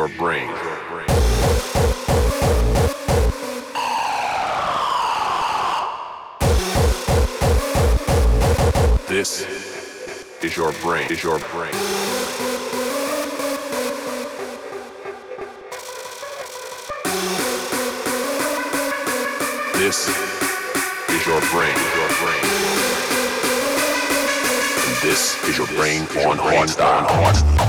your brain. This is your brain, is your brain. This is your brain, your brain. And this is your brain on hardstyle, hardstyle.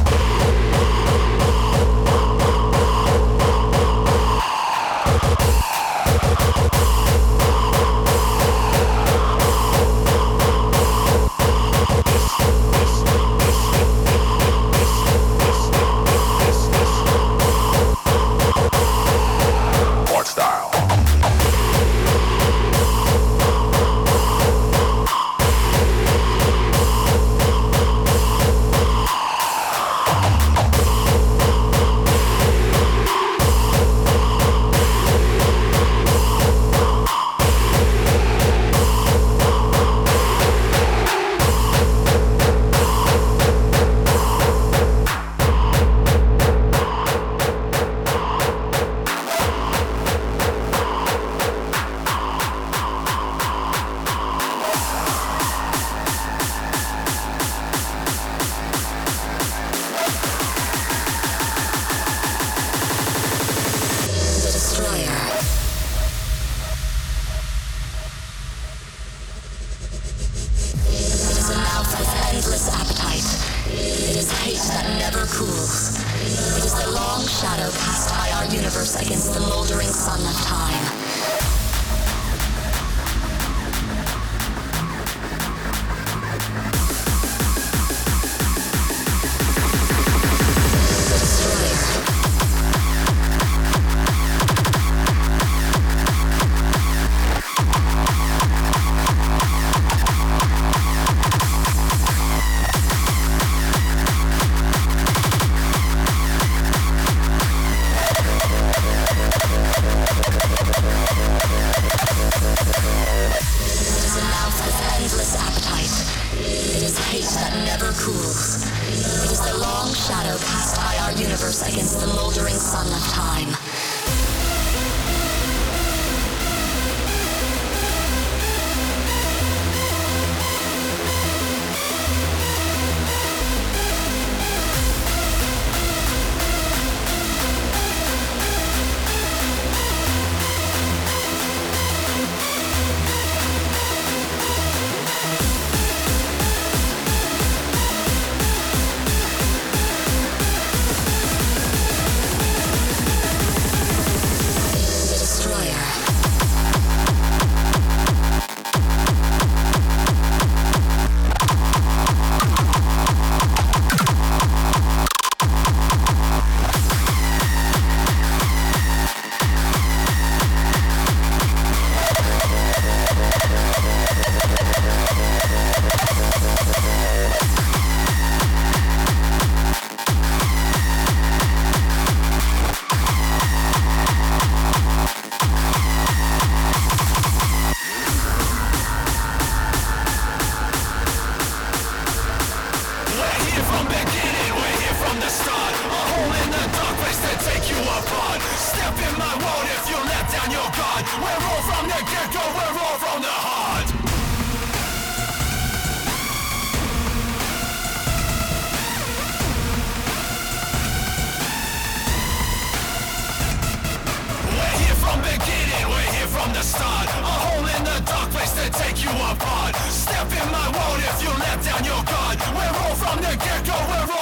Step in my world if you let down your guard. We're all from the get-go, we're all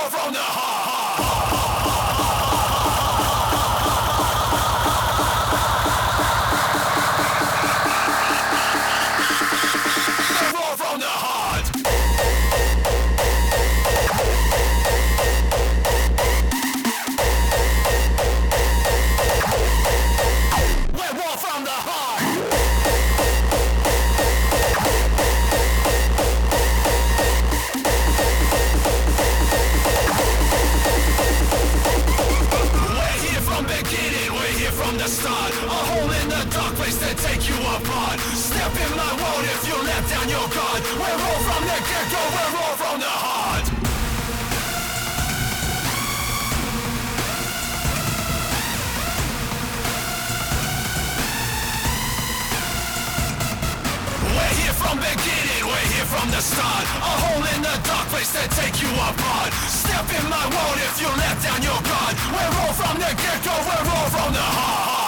from the start. A hole in the dark place to take you apart. Step in my world if you let down your guard. We're all from the get-go, we're all from the heart.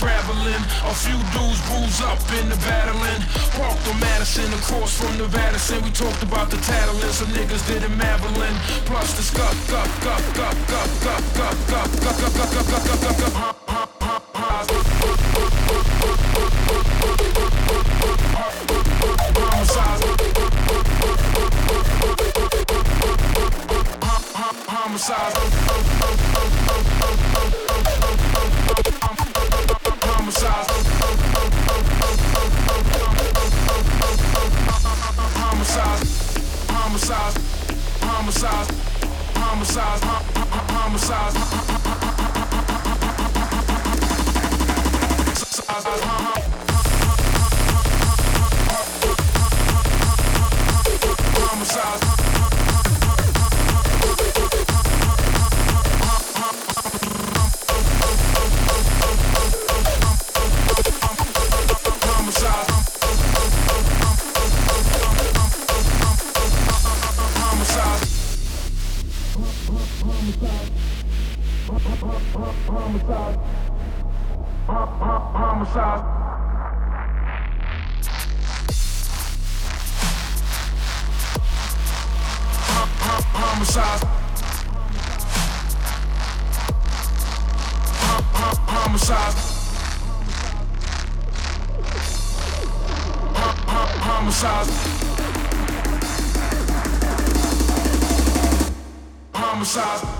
traveling. A few dudes bruise up in the battling. Walked on Madison, across from Nevada, Madison. We talked about the tattling. Some niggas did it Mavelin. Plus the scuff, gup, gup, gup, gup, gup, gup, gup, gup, gup, gup, gup, gup, gup, gup, gup, Homicide. homicide, homicide, homicide, homicide, homicide, homicide. Homicide. Homicide.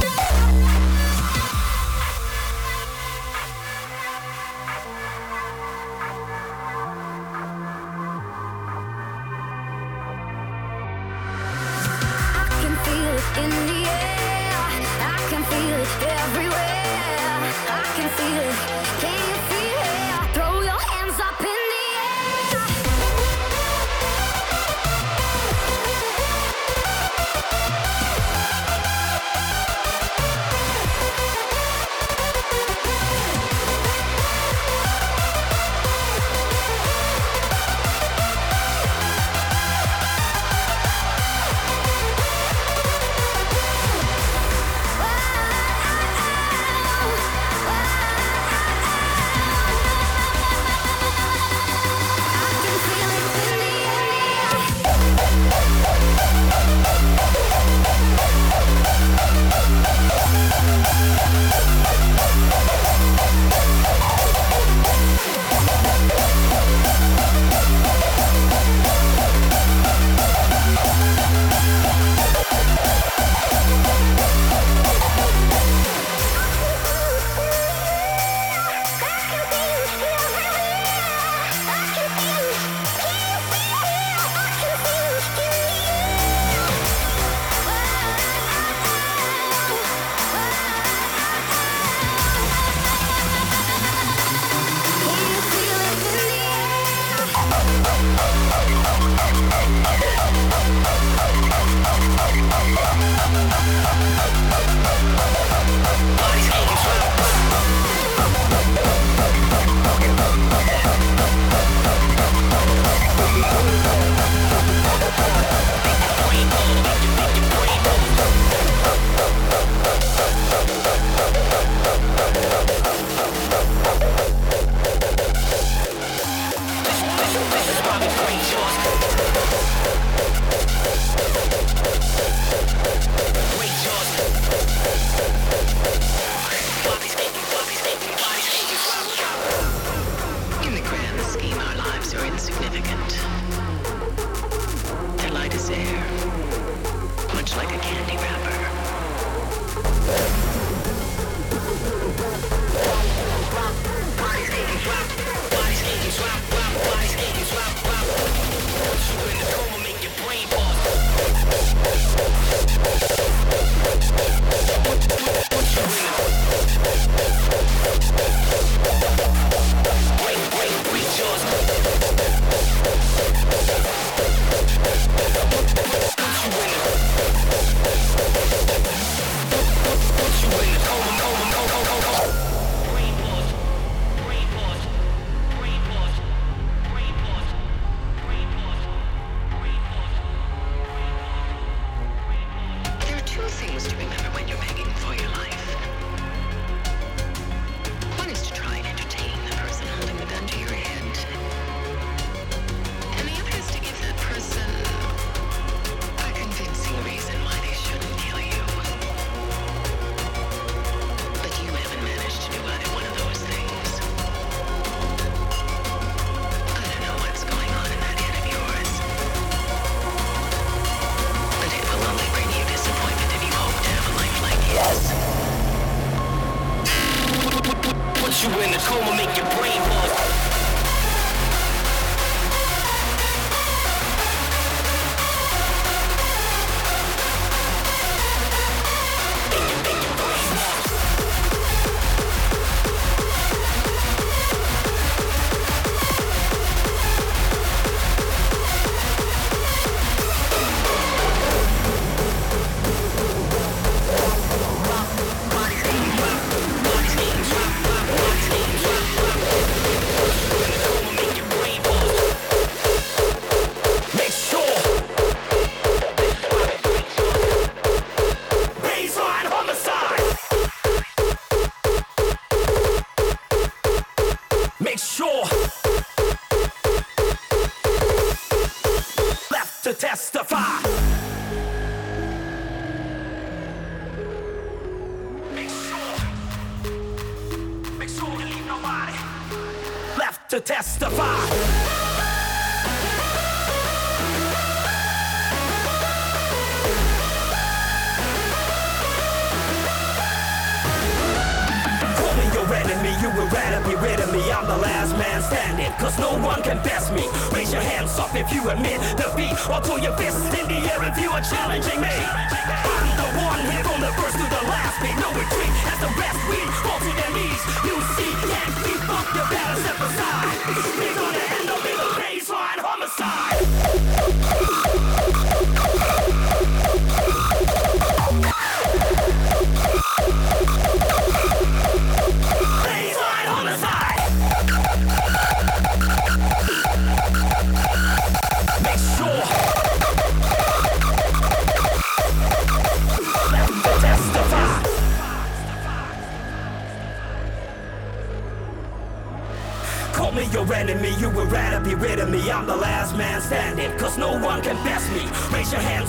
Thank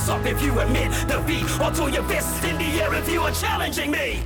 up if you admit defeat, or throw your fists in the air if you are challenging me.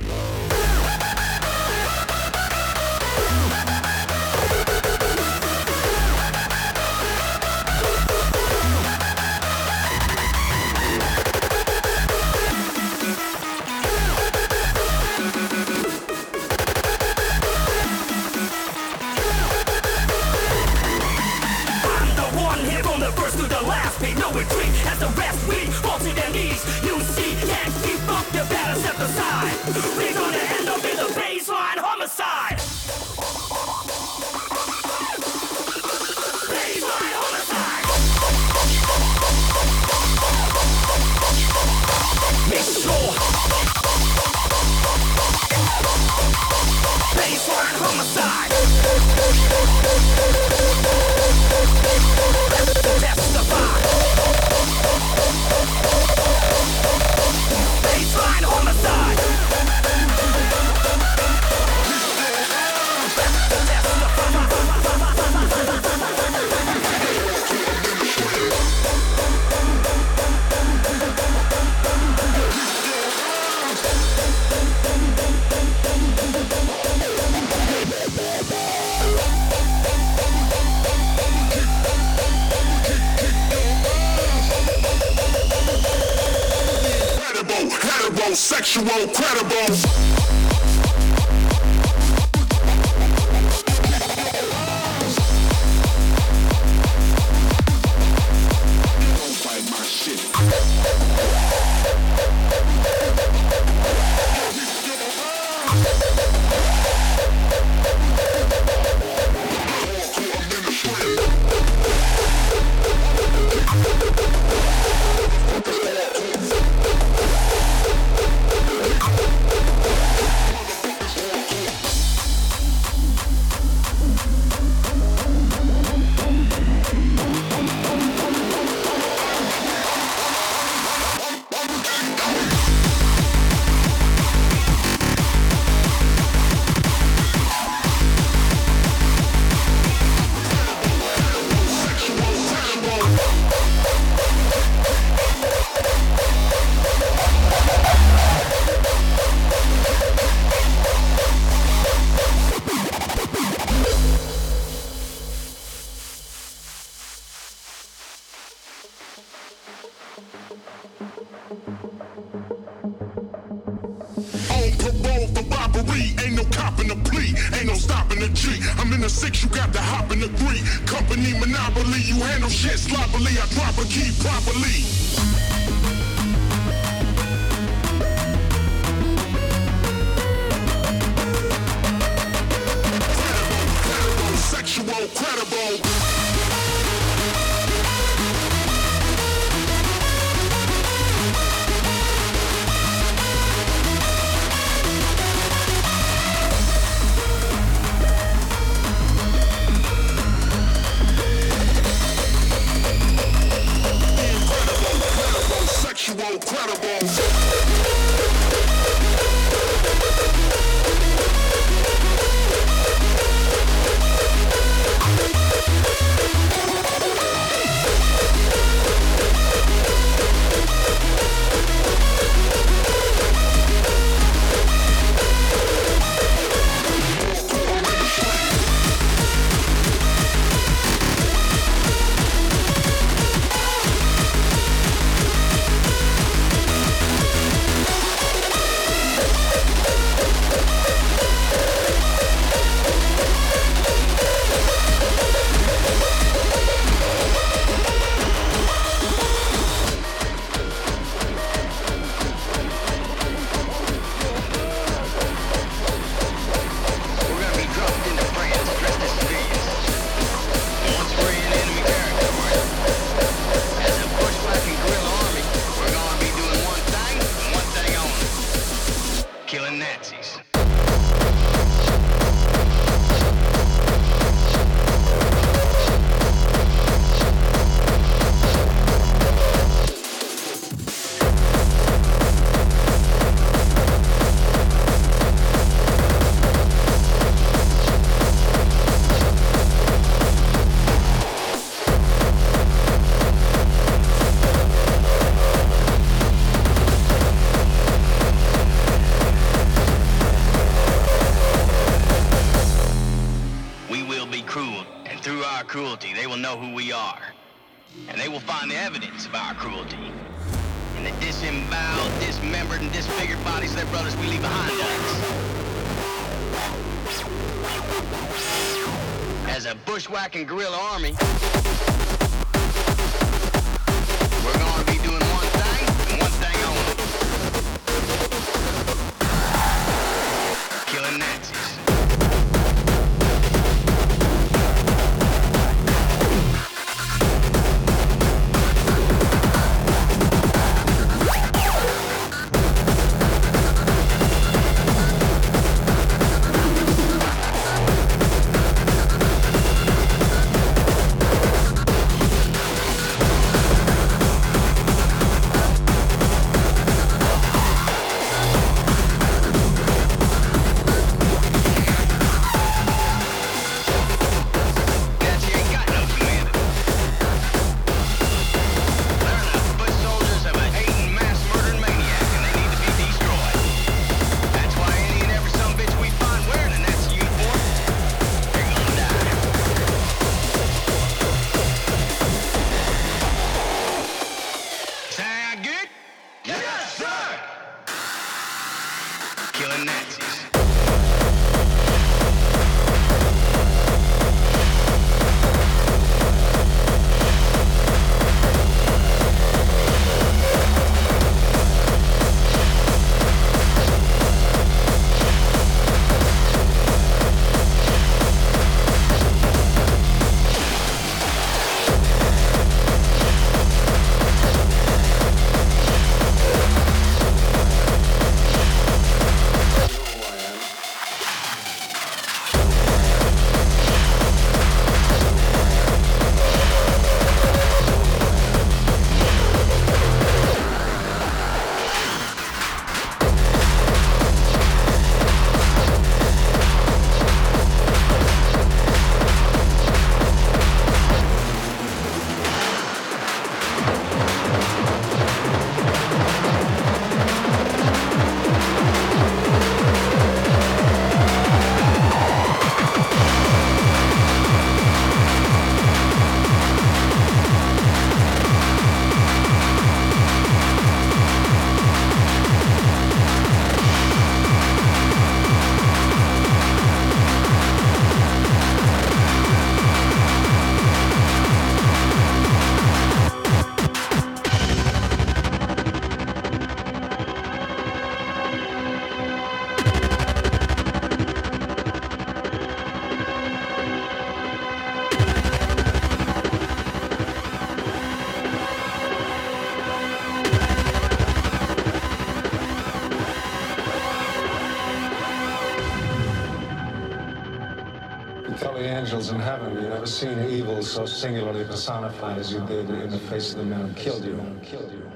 singularly personified as you did in the face of the man who killed you. Killed you.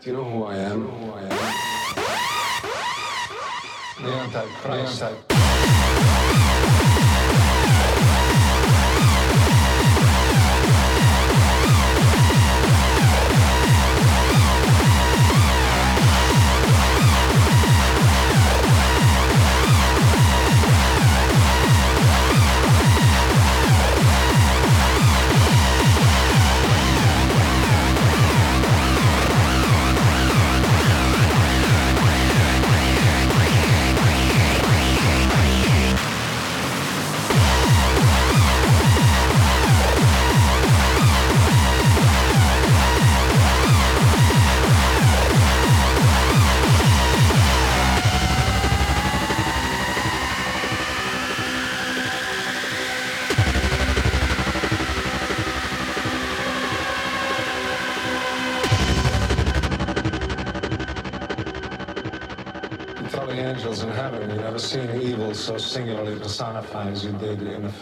Do you know who I am? Who I am? The Antichrist. The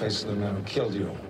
face of the man who killed you.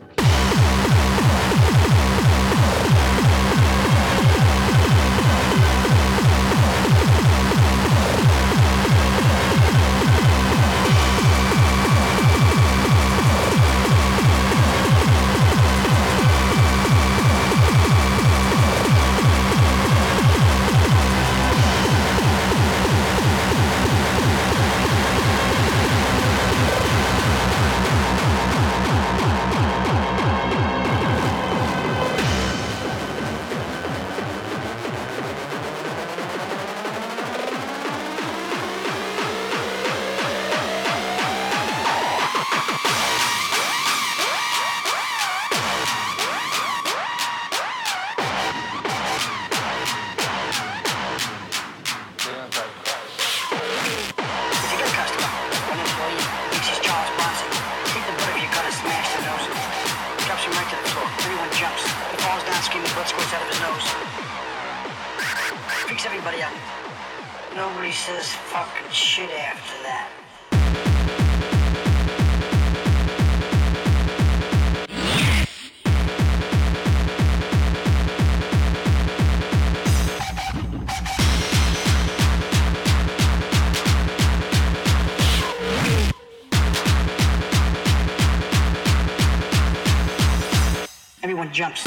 everyone jumps.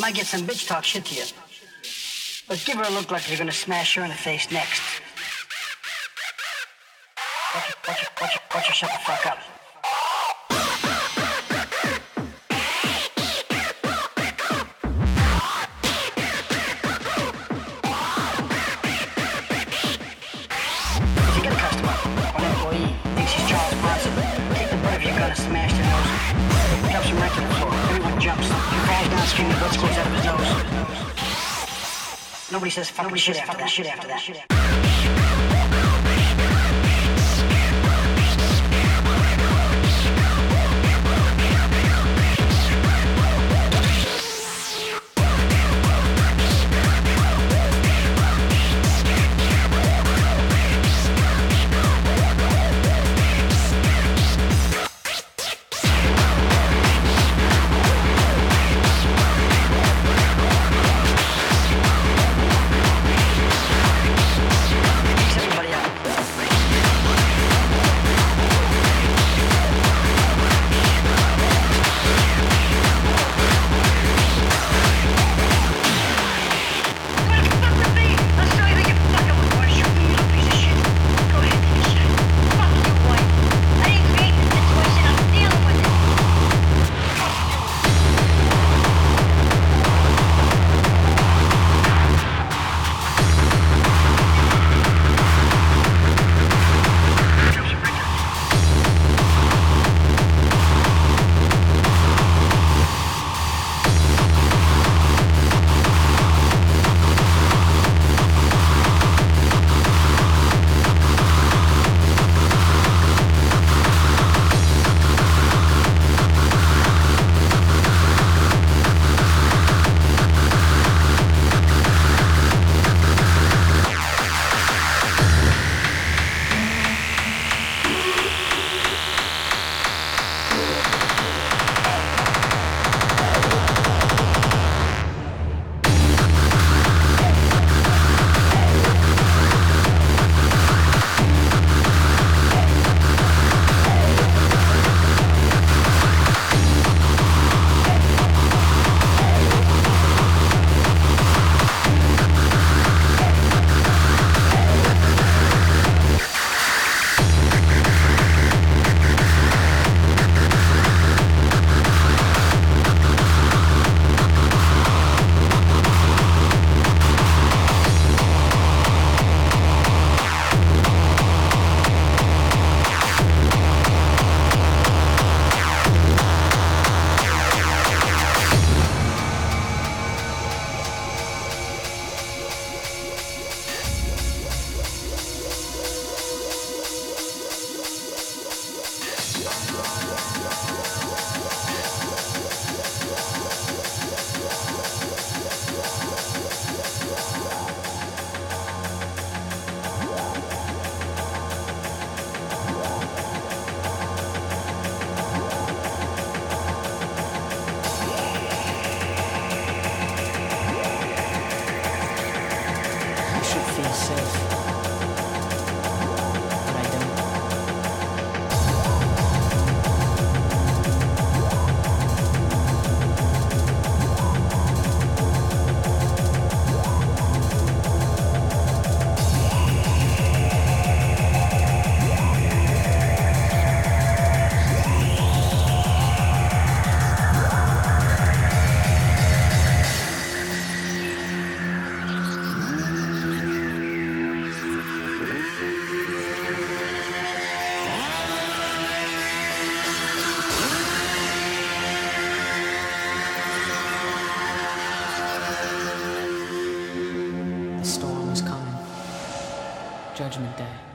might get some bitch talk shit to you. But give her a look like you're gonna smash her in the face next. nobody says fucking shit after that. Judgment Day.